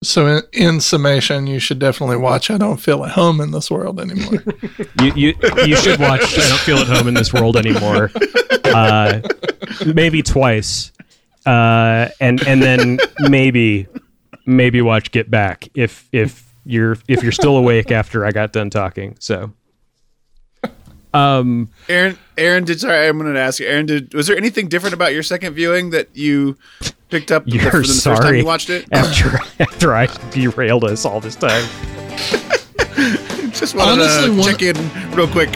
So, in, in, summation, you should definitely watch. I don't feel at home in this world anymore. you, you you should watch. I don't feel at home in this world anymore. Uh, maybe twice, uh, and and then maybe maybe watch Get Back if if you're if you're still awake after I got done talking. So, um, Aaron, Aaron, did sorry, I'm going to ask you, Aaron, did was there anything different about your second viewing that you picked up You're the, the sorry first time you watched it? After after I derailed us all this time. Just wanted Honestly, to check in real quick.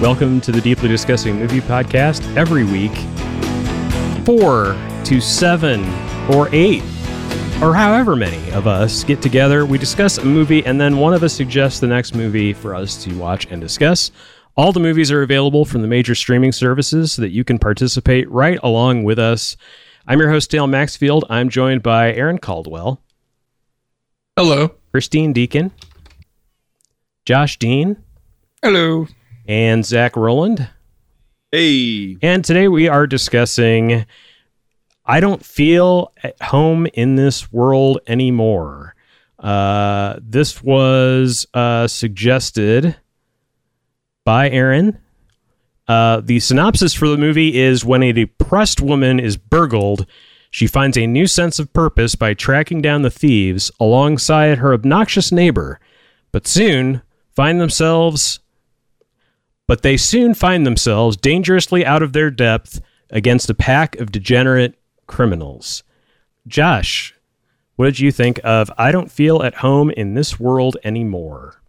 Welcome to the Deeply Discussing Movie Podcast. Every week, four to seven or eight or however many of us get together, we discuss a movie, and then one of us suggests the next movie for us to watch and discuss. All the movies are available from the major streaming services so that you can participate right along with us. I'm your host, Dale Maxfield. I'm joined by Aaron Caldwell. Hello. Christine Deacon. Josh Dean. Hello. And Zach Rowland. Hey. And today we are discussing I don't feel at home in this world anymore. Uh, this was uh, suggested by Aaron. Uh, the synopsis for the movie is when a depressed woman is burgled, she finds a new sense of purpose by tracking down the thieves alongside her obnoxious neighbor, but soon find themselves but they soon find themselves dangerously out of their depth against a pack of degenerate criminals. Josh, what did you think of I Don't Feel at Home in This World Anymore?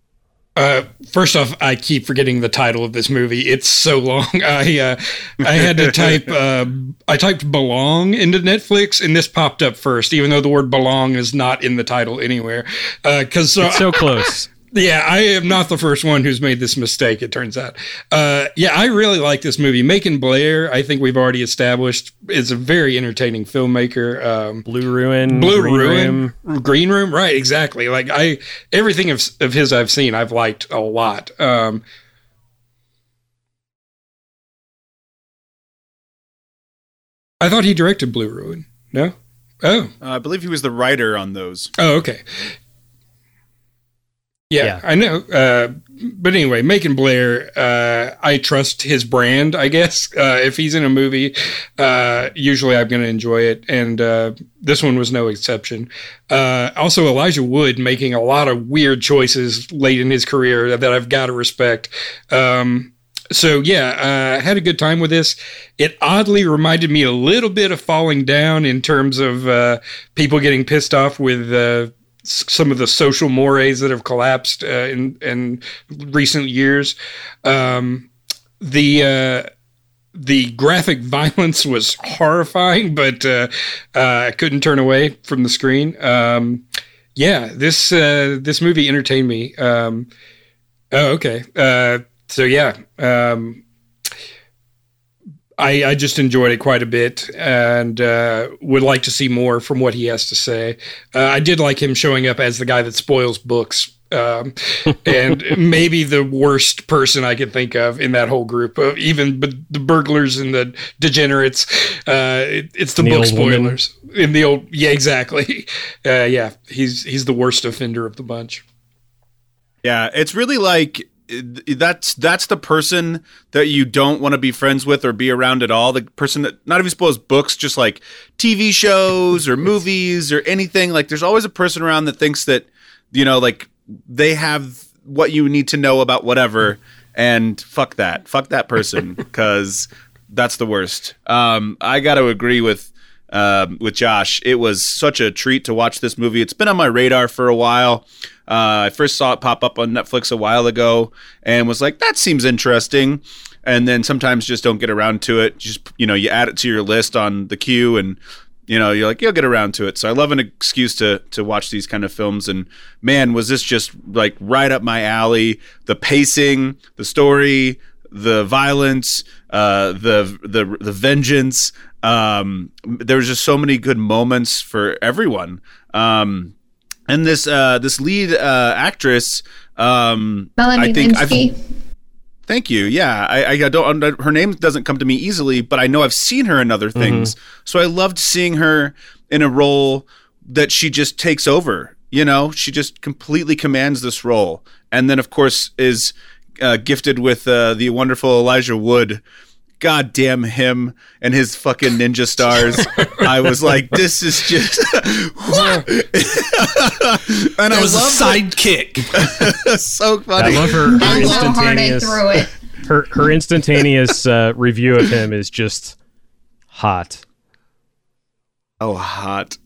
Uh, first off, I keep forgetting the title of this movie. It's so long. I uh, I had to type uh, I typed belong into Netflix, and this popped up first, even though the word belong is not in the title anywhere. Because uh, it's so close. Yeah, I am not the first one who's made this mistake, it turns out. Uh, yeah, I really like this movie. Macon Blair, I think we've already established, is a very entertaining filmmaker. Um, Blue Ruin. Blue Green Ruin. Room. Green Room, right, exactly. Like, I, everything of, of his I've seen, I've liked a lot. Um, I thought he directed Blue Ruin. No? Oh. Uh, I believe he was the writer on those. Oh, okay. Yeah, yeah, I know. Uh, but anyway, Macon Blair, uh, I trust his brand, I guess. Uh, if he's in a movie, uh, usually I'm going to enjoy it. And uh, this one was no exception. Uh, also, Elijah Wood making a lot of weird choices late in his career that I've got to respect. Um, so, yeah, I had a good time with this. It oddly reminded me a little bit of Falling Down in terms of people getting pissed off with some of the social mores that have collapsed uh, in in recent years. Um, the uh, the graphic violence was horrifying, but uh, uh, I couldn't turn away from the screen. Um, yeah, this uh, this movie entertained me. Um, oh, okay. Uh, so yeah, um, I, I, just enjoyed it quite a bit and uh, would like to see more from what he has to say. Uh, I did like him showing up as the guy that spoils books. Um, and maybe the worst person I could think of in that whole group of even b- the burglars and the degenerates. Uh, it, it's the, the book spoilers woman. in the old. Yeah, exactly. Uh, yeah, he's he's the worst offender of the bunch. Yeah, it's really like that's that's the person that you don't want to be friends with or be around at all. The person that not even suppose books, just like TV shows or movies or anything. Like there's always a person around that thinks that you know, like they have what you need to know about whatever. And fuck that, fuck that person because that's the worst. Um, I got to agree with um, with Josh. It was such a treat to watch this movie. It's been on my radar for a while. Uh, I first saw it pop up on Netflix a while ago and was like, that seems interesting. And then sometimes just don't get around to it. Just you know, you add it to your list on the queue, and you know, you're like, you'll get around to it. So I love an excuse to to watch these kind of films. And man, was this just like right up my alley? The pacing, the story, the violence, uh, the the the vengeance. Um, there was just so many good moments for everyone. Um, and this uh, this lead uh, actress, um, Melanie I think Lynskey. Thank you. Yeah, I, I don't. Her name doesn't come to me easily, but I know I've seen her in other mm-hmm. things. Mm-hmm. So I loved seeing her in a role that she just takes over. You know, she just completely commands this role, and then of course is uh, gifted with uh, the wonderful Elijah Wood. God damn him and his fucking ninja stars. I was like, this is just and That I was a love sidekick. it. so I funny. love her, her That's how hard I instantaneous threw it. her her instantaneous uh, review of him is just hot. Oh, hot.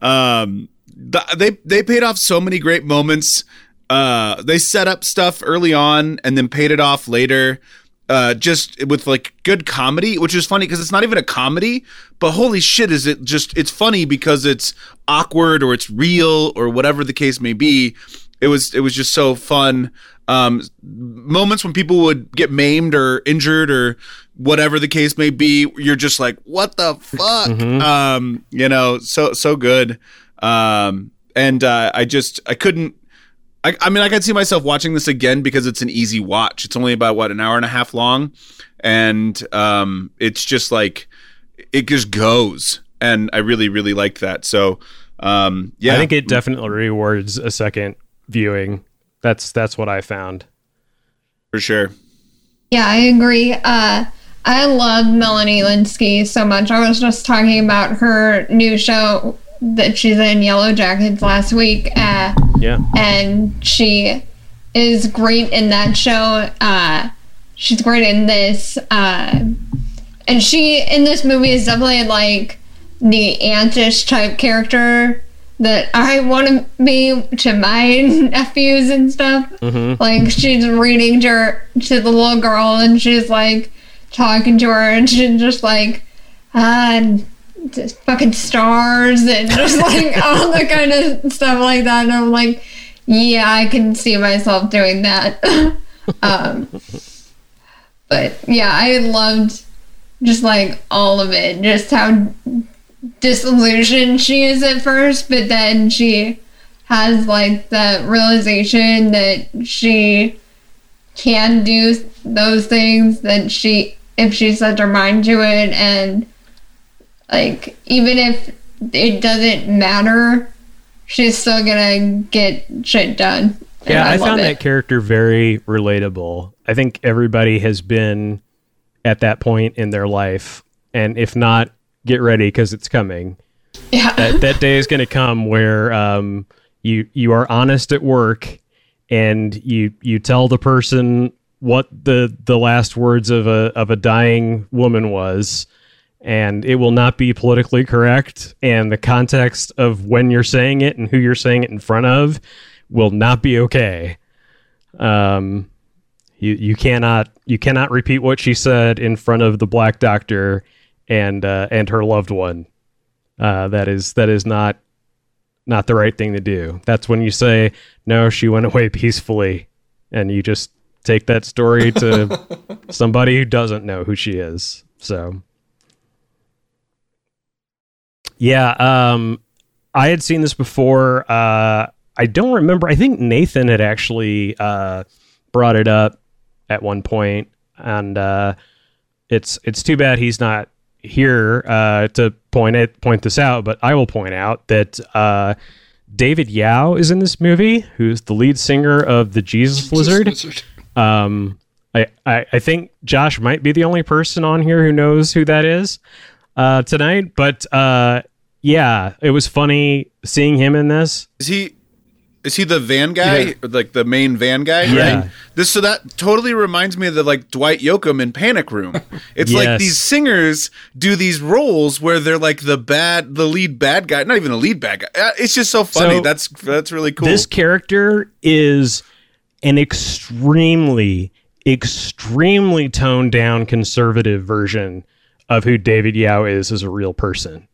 Um, th- they they paid off so many great moments. Uh, they set up stuff early on and then paid it off later. Uh, just with like good comedy, which is funny because it's not even a comedy, but holy shit, is it just? It's funny because it's awkward or it's real or whatever the case may be. It was it was just so fun. Um, moments when people would get maimed or injured or whatever the case may be, you're just like, what the fuck? Um, you know, so so good. Um, and uh, I just I couldn't. I, I mean, I could see myself watching this again because it's an easy watch. It's only about what an hour and a half long, and um, it's just like it just goes. And I really, really like that. So, um, yeah, I think it definitely rewards a second viewing. That's that's what I found. for sure. Yeah, I agree. Uh, I love Melanie Lynskey so much. I was just talking about her new show that she's in Yellow Jackets last week. Uh, Yeah. and she is great in that show. Uh, she's great in this, uh, and she in this movie is definitely like the antish type character that I want to be to my nephews and stuff. Like she's reading to her, to the little girl, and she's like talking to her, and she's just like, uh, just fucking stars and just like all the kind of stuff like that. And I'm like, yeah, I can see myself doing that. um, but yeah, I loved just like all of it, just how disillusioned she is at first, but then she has like the realization that she can do those things that she if she sets her mind to it and like even if it doesn't matter she's still gonna get shit done Yeah, I, love found it. that character very relatable. I think everybody has been at that point in their life, and if not, get ready because it's coming. yeah That that day is going to come where um, you you are honest at work, and you you tell the person what the the last words of a of a dying woman was. And it will not be politically correct, and the context of when you're saying it and who you're saying it in front of will not be okay. Um, you you cannot you cannot repeat what she said in front of the black doctor and uh, and her loved one. Uh, that is that is not not the right thing to do. That's when you say no. She went away peacefully, and you just take that story to somebody who doesn't know who she is. So. Yeah, um, I had seen this before. Uh, I don't remember. I think Nathan had actually uh, brought it up at one point, and uh, it's it's too bad he's not here uh, to point it point this out. But I will point out that uh, David Yow is in this movie, who's the lead singer of the Jesus Lizard. Lizard. Um, I, I, I think Josh might be the only person on here who knows who that is uh, tonight. But uh, yeah, it was funny seeing him in this. Is he is he the van guy, Yeah. like the main van guy? Yeah. Right. This so that totally reminds me of the like Dwight Yoakam in Panic Room. It's like these singers do these roles where they're like the bad, the lead bad guy, not even a lead bad guy. Uh, It's just so funny. So, that's that's really cool. This character is an extremely, extremely toned down conservative version of who David Yow is as a real person.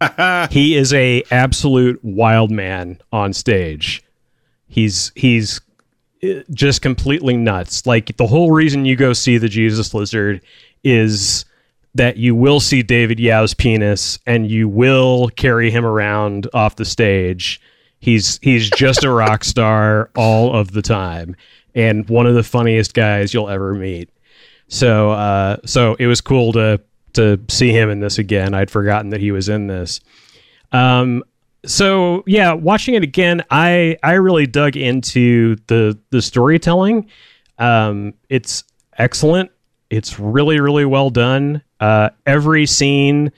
he is a absolute wild man on stage. He's he's uh, just completely nuts. Like the whole reason you go see the Jesus Lizard is that you will see David Yow's penis and you will carry him around off the stage. He's he's just a rock star all of the time and one of the funniest guys you'll ever meet. So uh, so it was cool to to see him in this again. I'd forgotten that he was in this. Um, so yeah, watching it again, I I really dug into the the storytelling. Um, it's excellent. It's really really well done. Uh, every scene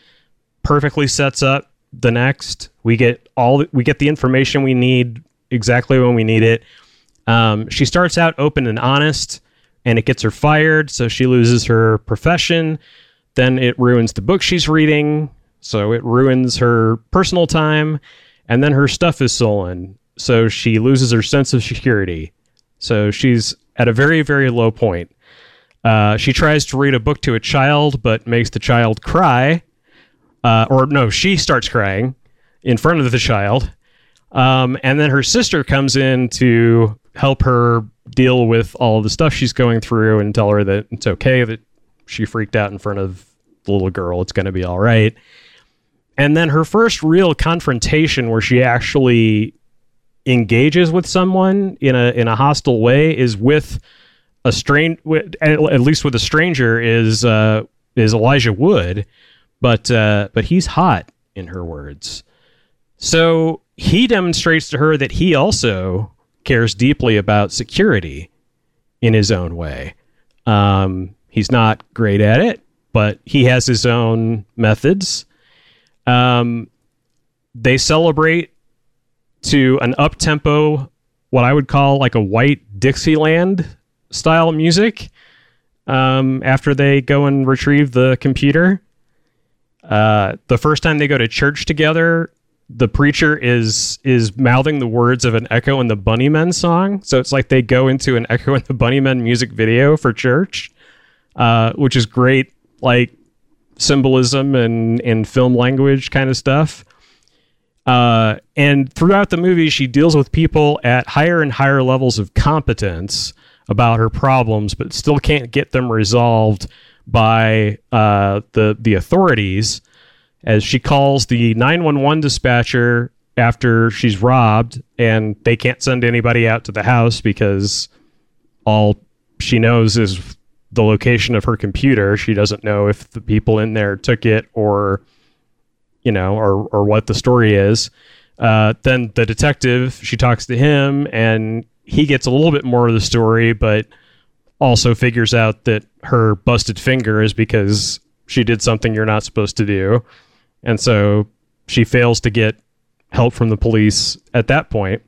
perfectly sets up the next. We get all we get the information we need exactly when we need it. Um, she starts out open and honest, and it gets her fired, so she loses her profession. Then it ruins the book she's reading, so it ruins her personal time, and then her stuff is stolen, so she loses her sense of security. So she's at a very, very low point. Uh, she tries to read a book to a child, but makes the child cry. Uh, or no, she starts crying in front of the child. Um, and then her sister comes in to help her deal with all the stuff she's going through and tell her that it's okay that she freaked out in front of the little girl. It's going to be all right. And then her first real confrontation where she actually engages with someone in a in a hostile way is with a strange at least with a stranger is uh, is Elijah Wood, but uh, but he's hot in her words. So he demonstrates to her that he also cares deeply about security in his own way. Um, he's not great at it, but he has his own methods. Um, they celebrate to an up tempo, what I would call like a white Dixieland style music. Um, after they go and retrieve the computer, uh, the first time they go to church together, the preacher is is mouthing the words of an Echo and the Bunnymen song. So it's like they go into an Echo and the Bunnymen music video for church, uh, which is great, like symbolism and and film language kind of stuff. Uh, and throughout the movie, she deals with people at higher and higher levels of competence about her problems, but still can't get them resolved by uh, the the authorities. As she calls the 911 dispatcher after she's robbed, and they can't send anybody out to the house because all she knows is the location of her computer. She doesn't know if the people in there took it or, you know, or or what the story is. Uh, then the detective, she talks to him, and he gets a little bit more of the story, but also figures out that her busted finger is because she did something you're not supposed to do, and so she fails to get help from the police at that point.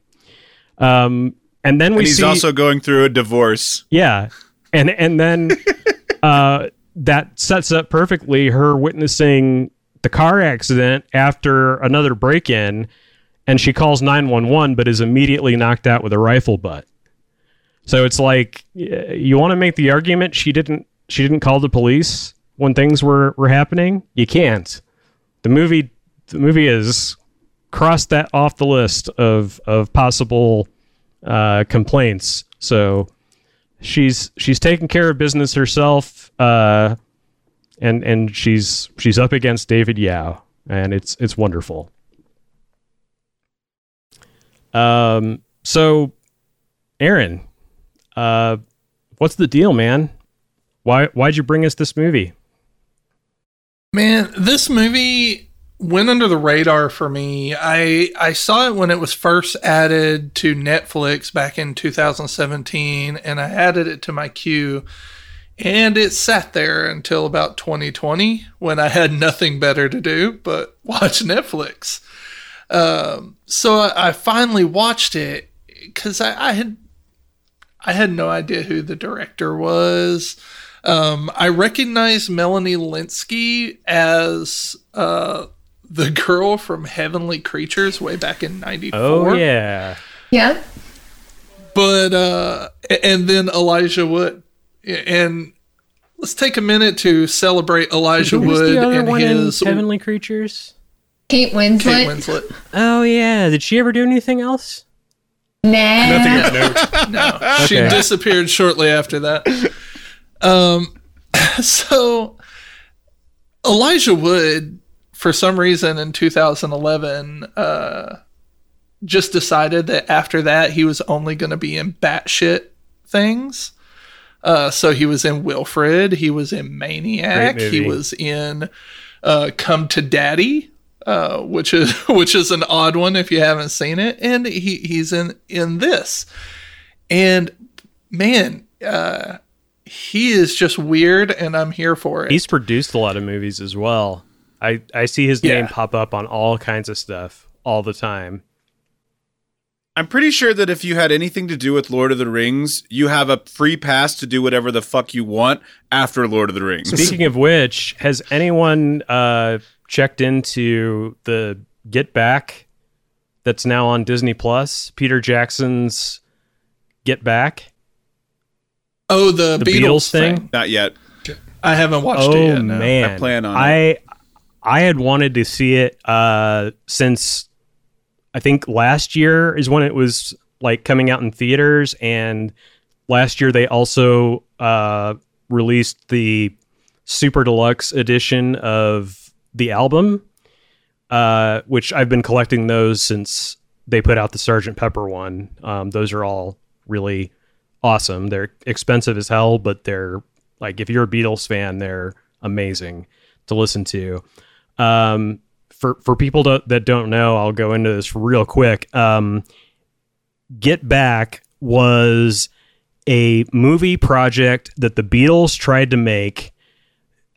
Um, and then we And he's see also going through a divorce. yeah, and and then uh, that sets up perfectly her witnessing the car accident after another break-in, and she calls nine one one, but is immediately knocked out with a rifle butt. So it's like you want to make the argument she didn't she didn't call the police when things were were happening. You can't. The movie the movie has crossed that off the list of of possible uh, complaints. So she's she's taking care of business herself, uh, and and she's she's up against David Yow, and it's it's wonderful. Um. So, Aaron, uh, what's the deal, man? Why why'd you bring us this movie? Man, this movie went under the radar for me. I I saw it when it was first added to Netflix back in 2017 and I added it to my queue and it sat there until about 2020 when I had nothing better to do but watch Netflix. Um, so I, I finally watched it because I, I had I had no idea who the director was. Um, I recognized Melanie Lynskey as uh, the girl from Heavenly Creatures way back in '94. Oh yeah, Yeah. but uh, and then Elijah Wood, and let's take a minute to celebrate Elijah Who's Wood the other and one his in Heavenly Creatures? Kate Winslet. Kate Winslet. Oh yeah, did she ever do anything else? Nah. Nothing of note. No, she Okay. disappeared shortly after that. Um, so Elijah Wood, for some reason in 2011, uh, just decided that after that he was only going to be in batshit things. Uh, so he was in Wilfred, he was in Maniac, he was in uh, Come to Daddy, uh, which is which is an odd one if you haven't seen it. And he he's in in this, and man, uh, he is just weird, and I'm here for it. He's produced a lot of movies as well. I I see his name pop up on all kinds of stuff all the time. I'm pretty sure that if you had anything to do with Lord of the Rings, you have a free pass to do whatever the fuck you want after Lord of the Rings. Speaking of which, has anyone uh, checked into the Get Back that's now on Disney Plus? Peter Jackson's Get Back, oh, the, the Beatles, Beatles, thing. thing. Not yet. I haven't watched Oh it yet. no. man, I plan on it. I had wanted to see it uh, since I think last year is when it was like coming out in theaters, and last year they also uh, released the super deluxe edition of the album, uh, which I've been collecting those since they put out the Sergeant Pepper one. Um, those are all really awesome. They're expensive as hell, but they're like if you're a Beatles fan, they're amazing to listen to. Um, for for people to, that don't know, I'll go into this real quick. Um, Get Back was a movie project that the Beatles tried to make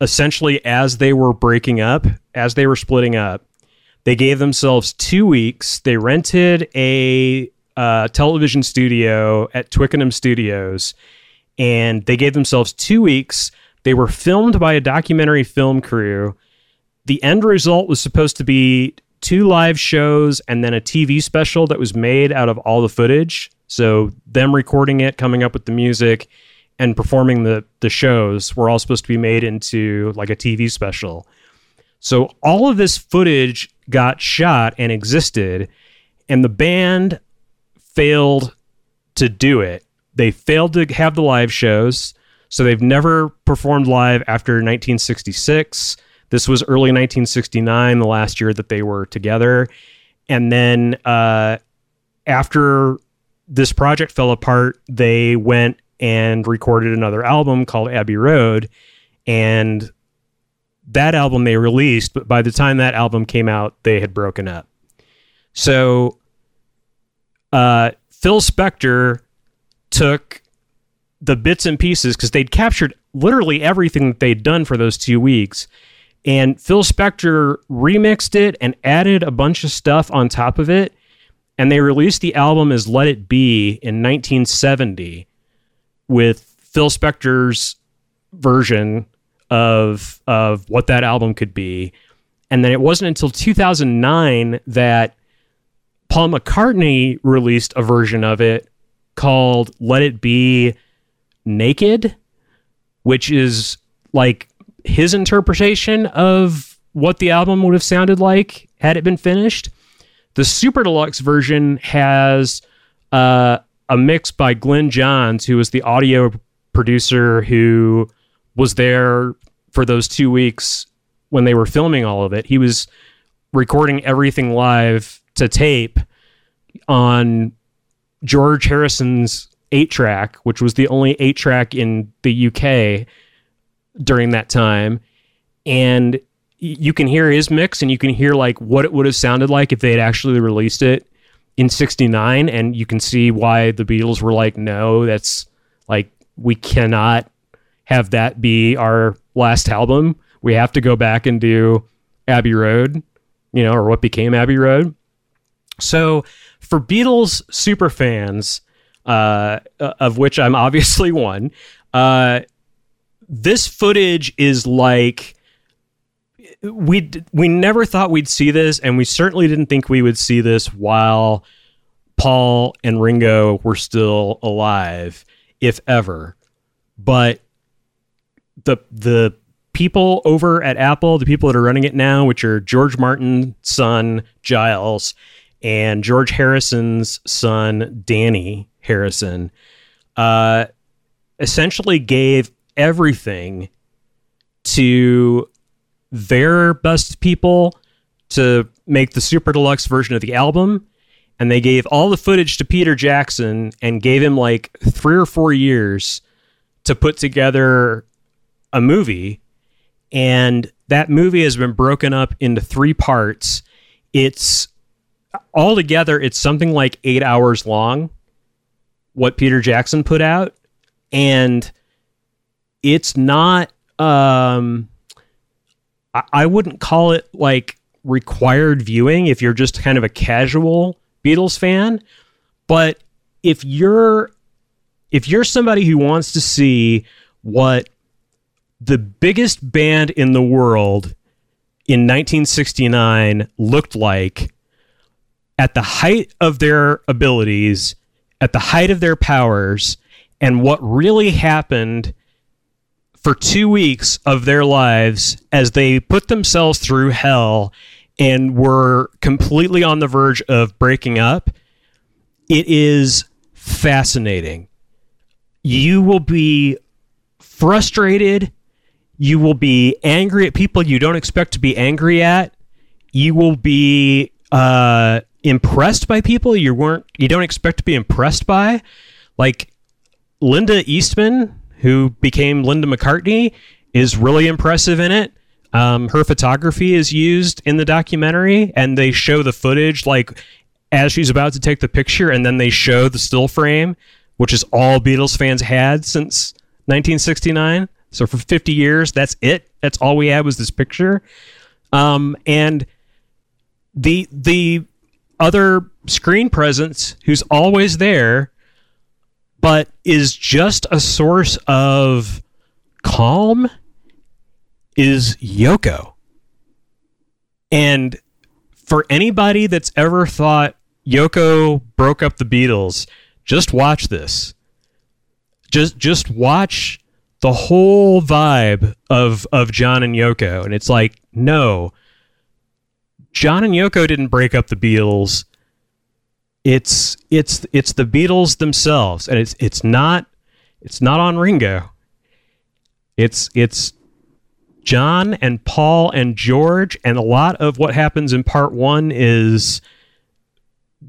essentially as they were breaking up, as they were splitting up. They gave themselves two weeks. They rented a uh, television studio at Twickenham Studios and they gave themselves two weeks. They were filmed by a documentary film crew. The end result was supposed to be two live shows and then a TV special that was made out of all the footage. So them recording it, coming up with the music, and performing the the shows were all supposed to be made into like a TV special. So all of this footage got shot and existed, and the band failed to do it. They failed to have the live shows, so they've never performed live after 1966. This was early 1969, the last year that they were together. And then uh, after this project fell apart, they went and recorded another album called Abbey Road. And that album they released, but by the time that album came out, they had broken up. So uh, Phil Spector took the bits and pieces because they'd captured literally everything that they'd done for those two weeks. And Phil Spector remixed it and added a bunch of stuff on top of it. And they released the album as Let It Be in 1970 with Phil Spector's version of of what that album could be. And then it wasn't until 2009 that Paul McCartney released a version of it called Let It Be Naked, which is like his interpretation of what the album would have sounded like had it been finished. The Super Deluxe version has uh, a mix by Glyn Johns, who was the audio producer who was there for those two weeks when they were filming all of it. He was recording everything live to tape on George Harrison's eight track, which was the only eight track in the UK during that time. And you can hear his mix and you can hear like what it would have sounded like if they had actually released it in 69 and you can see why the Beatles were like no that's like we cannot have that be our last album. We have to go back and do Abbey Road you know or what became Abbey Road. So for Beatles super fans uh, of which I'm obviously one uh, this footage is like we we never thought we'd see this, and we certainly didn't think we would see this while Paul and Ringo were still alive, if ever. But the the people over at Apple, the people that are running it now, which are George Martin's son Giles and George Harrison's son Dhani Harrison, uh, essentially gave everything to their best people to make the super deluxe version of the album. And they gave all the footage to Peter Jackson and gave him like 3 or 4 years to put together a movie. And that movie has been broken up into three parts. It's altogether it's something like eight hours long. What Peter Jackson put out, and it's not. Um, I, I wouldn't call it like required viewing if you're just kind of a casual Beatles fan, but if you're if you're somebody who wants to see what the biggest band in the world in 1969 looked like at the height of their abilities, at the height of their powers, and what really happened for two weeks of their lives as they put themselves through hell and were completely on the verge of breaking up. It is fascinating. You will be frustrated. You will be angry at people you don't expect to be angry at. You will be uh, impressed by people you weren't you don't expect to be impressed by. Like Linda Eastman, who became Linda McCartney, is really impressive in it. Um, her photography is used in the documentary, and they show the footage like as she's about to take the picture, and then they show the still frame, which is all Beatles fans had since 1969. So for 50 years, that's it. That's all we had was this picture. Um, and the the other screen presence who's always there, but is just a source of calm is Yoko. And for anybody that's ever thought Yoko broke up the Beatles, just watch this. Just just watch the whole vibe of of John and Yoko and it's like no John and Yoko didn't break up the Beatles. It's it's it's the Beatles themselves and it's it's not it's not on Ringo. It's it's John and Paul and George and a lot of what happens in part 1 is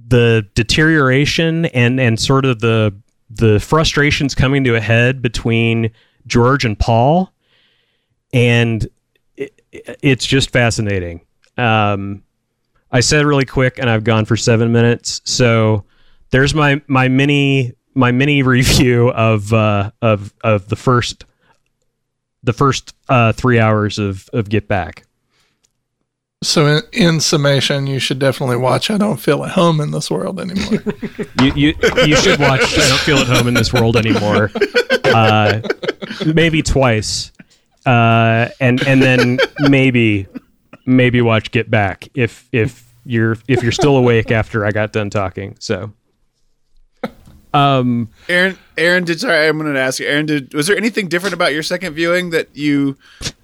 the deterioration and and sort of the the frustrations coming to a head between George and Paul, and it, it's just fascinating. Um, I said really quick, and I've gone for seven minutes. So there's my my mini my mini review of uh, of of the first the first uh, three hours of of Get Back. So, in, in, summation, you should definitely watch. I don't feel at home in this world anymore. you, you you should watch. I don't feel at home in this world anymore. Uh, maybe twice, uh, and and then maybe maybe watch Get Back if if you're if you're still awake after I got done talking. So. Um, Aaron, Aaron, did sorry, I'm going to ask you, Aaron, did was there anything different about your second viewing that you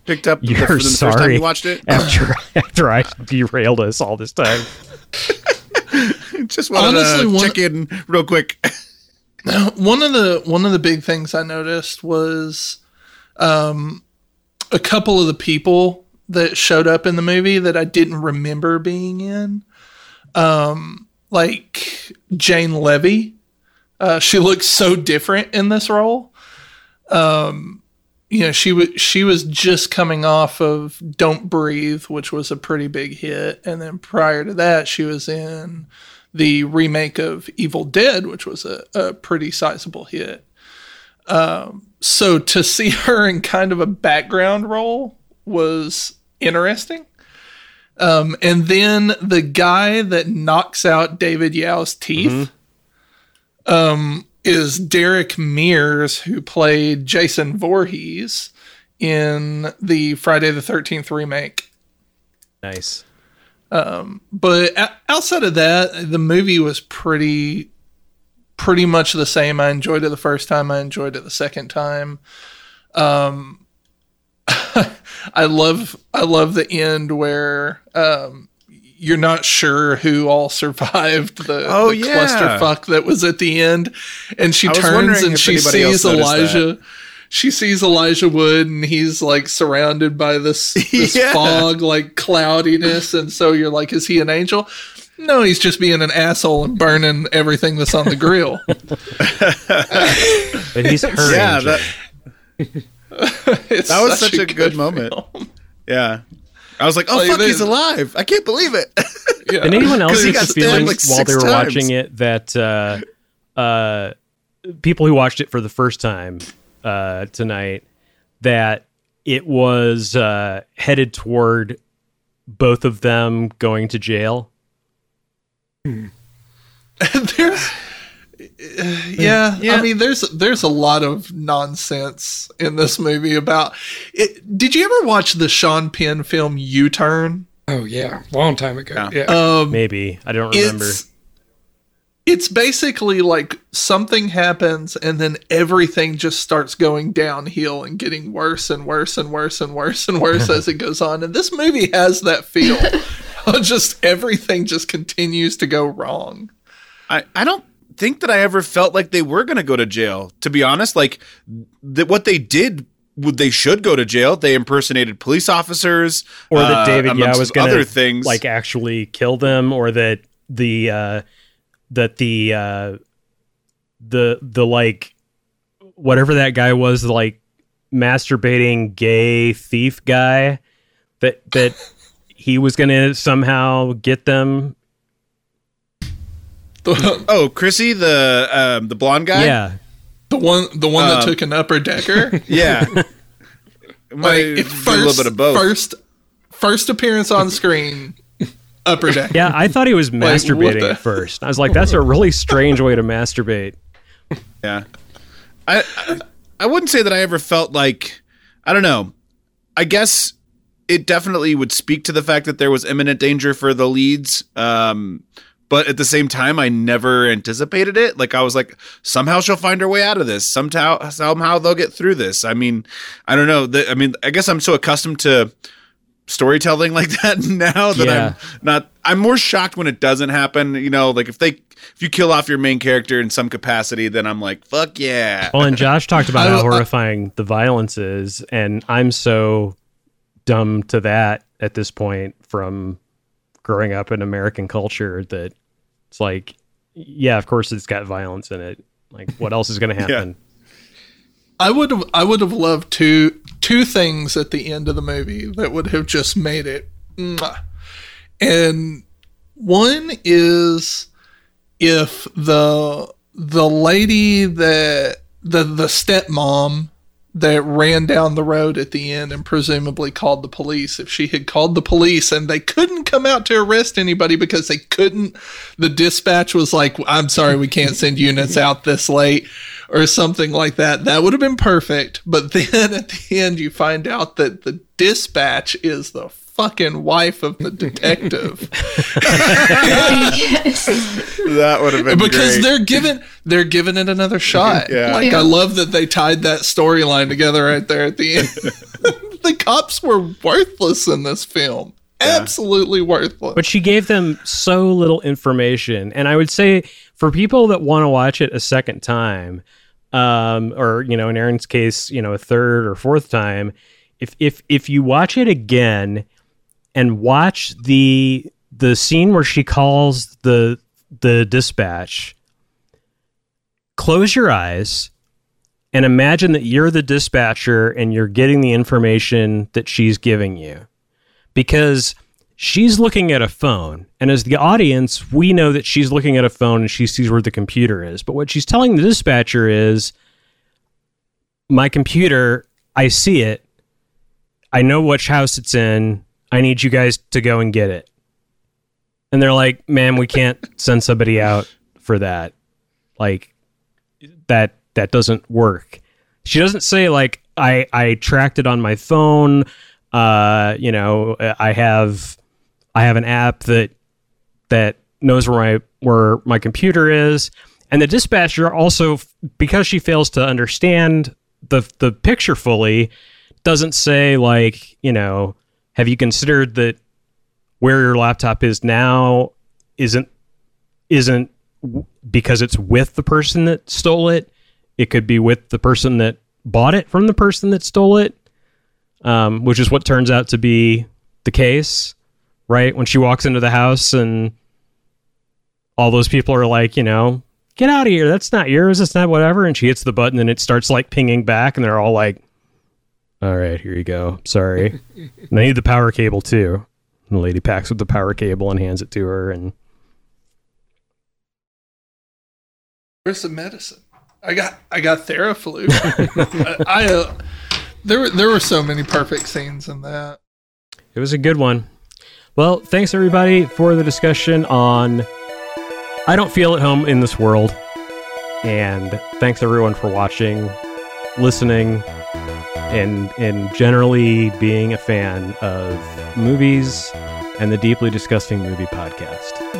picked up You're the, the sorry. first time you watched it? after after I derailed us all this time. Just wanted Honestly, to one- check in real quick. one of the one of the big things I noticed was um, a couple of the people that showed up in the movie that I didn't remember being in. Um, like Jane Levy, uh, she looks so different in this role. Um, you know, she was she was just coming off of "Don't Breathe," which was a pretty big hit, and then prior to that, she was in the remake of Evil Dead, which was a, a pretty sizable hit. Um, so to see her in kind of a background role was interesting. Um, and then the guy that knocks out David Yow's teeth um, is Derek Mears, who played Jason Voorhees in the Friday the 13th remake. Nice. But o- outside of that, the movie was pretty pretty much the same. I enjoyed it the first time. I enjoyed it the second time. Um, I love I love the end where um, you're not sure who all survived the, Oh, the yeah. clusterfuck that was at the end, and she I turns and she sees noticed Elijah. She sees Elijah Wood, and he's like surrounded by this this Yeah. fog, like cloudiness, and so you're like, is he an angel? No, he's just being an asshole and burning everything that's on the grill. But he's her yeah, angel. that It's That was such a good moment. film. yeah. I was like, oh Like, fuck, they- he's alive! I can't believe it. Yeah. Did anyone else he get got the stabbed, feeling like, while they were times. watching it that uh, uh, people who watched it for the first time uh, tonight that it was uh, headed toward both of them going to jail? there's yeah, Yeah. I mean there's there's a lot of nonsense in this movie about it. Did you ever watch the Sean Penn film U-Turn? Oh yeah, long time ago. Yeah. Yeah. Um Maybe I don't remember. it's it's basically like something happens and then everything just starts going downhill and getting worse and worse and worse and worse and worse as it goes on. And this movie has that feel. Of just everything just continues to go wrong. I, I don't think that I ever felt like they were going to go to jail. To be honest, like that what they did, would they should go to jail. They impersonated police officers, or that uh, David yeah amongst was going other to things. like actually kill them, or that the uh, that the uh, the the like whatever that guy was like masturbating gay thief guy that that he was going to somehow get them. The, oh, Chrissy, the um, the blonde guy. Yeah, the one the one that Um, took an upper decker. yeah. like Might it be first, a little bit of both. First, first appearance on screen, upper deck. yeah. I thought he was masturbating the- at first. I was like, that's a really strange way to masturbate. Yeah. I, I I wouldn't say that I ever felt like I don't know. I guess it definitely would speak to the fact that there was imminent danger for the leads. Um but at the same time I never anticipated it. Like I was like somehow she'll find her way out of this. Somehow somehow they'll get through this. I mean, I don't know. The, I mean, I guess I'm so accustomed to storytelling like that now that Yeah. I'm not I'm more shocked when it doesn't happen, you know, like if they if you kill off your main character in some capacity, then I'm like, fuck yeah. Well, and Josh talked about how horrifying the violence is, and I'm so dumb to that at this point from growing up in American culture that it's like, yeah, of course it's got violence in it. Like, what else is going to happen? I would have I would have loved two two things at the end of the movie that would have just made it. mwah. And one is if the the lady that the the stepmom that ran down the road at the end and presumably called the police. If she had called the police and they couldn't come out to arrest anybody because they couldn't the dispatch was like i'm sorry we can't send units out this late or something like that. That would have been perfect. But then at the end you find out that the dispatch is the fucking wife of the detective yes. That would have been because great. they're giving they're giving it another shot. Yeah. Like Yeah. I love that they tied that storyline together right there at the end. the cops were worthless in this film. Absolutely worthless. But she gave them so little information. And I would say for people that want to watch it a second time, um, or you know, in Aaron's case, you know, a third or fourth time, if if if you watch it again and watch the the scene where she calls the the dispatch, close your eyes and imagine that you're the dispatcher and you're getting the information that she's giving you. Because she's looking at a phone and as the audience we know that she's looking at a phone and she sees where the computer is. But what she's telling the dispatcher is my computer i see it. I know which house it's in i need you guys to go and get it. And they're like ma'am we can't send somebody out for that. Like that that doesn't work. She doesn't say like i i tracked it on my phone. Uh you know i have i have an app that that knows where my where my computer is. And the dispatcher also because she fails to understand the the picture fully doesn't say like you know have you considered that where your laptop is now isn't isn't because it's with the person that stole it it could be with the person that bought it from the person that stole it um, which is what turns out to be the case, right? When she walks into the house and all those people are like, you know, get out of here. That's not yours. It's not whatever. And she hits the button and it starts like pinging back, and they're all like, All right, here you go. Sorry. and I need the power cable too. And the lady packs with the power cable and hands it to her and Where's the medicine? I got I got Theraflu. I, I uh, there were there were so many perfect scenes in that. It was a good one. Well, thanks everybody for the discussion on I don't feel at home in this world. And thanks everyone for watching, listening, and and generally being a fan of movies and the Deeply Disgusting Movie Podcast.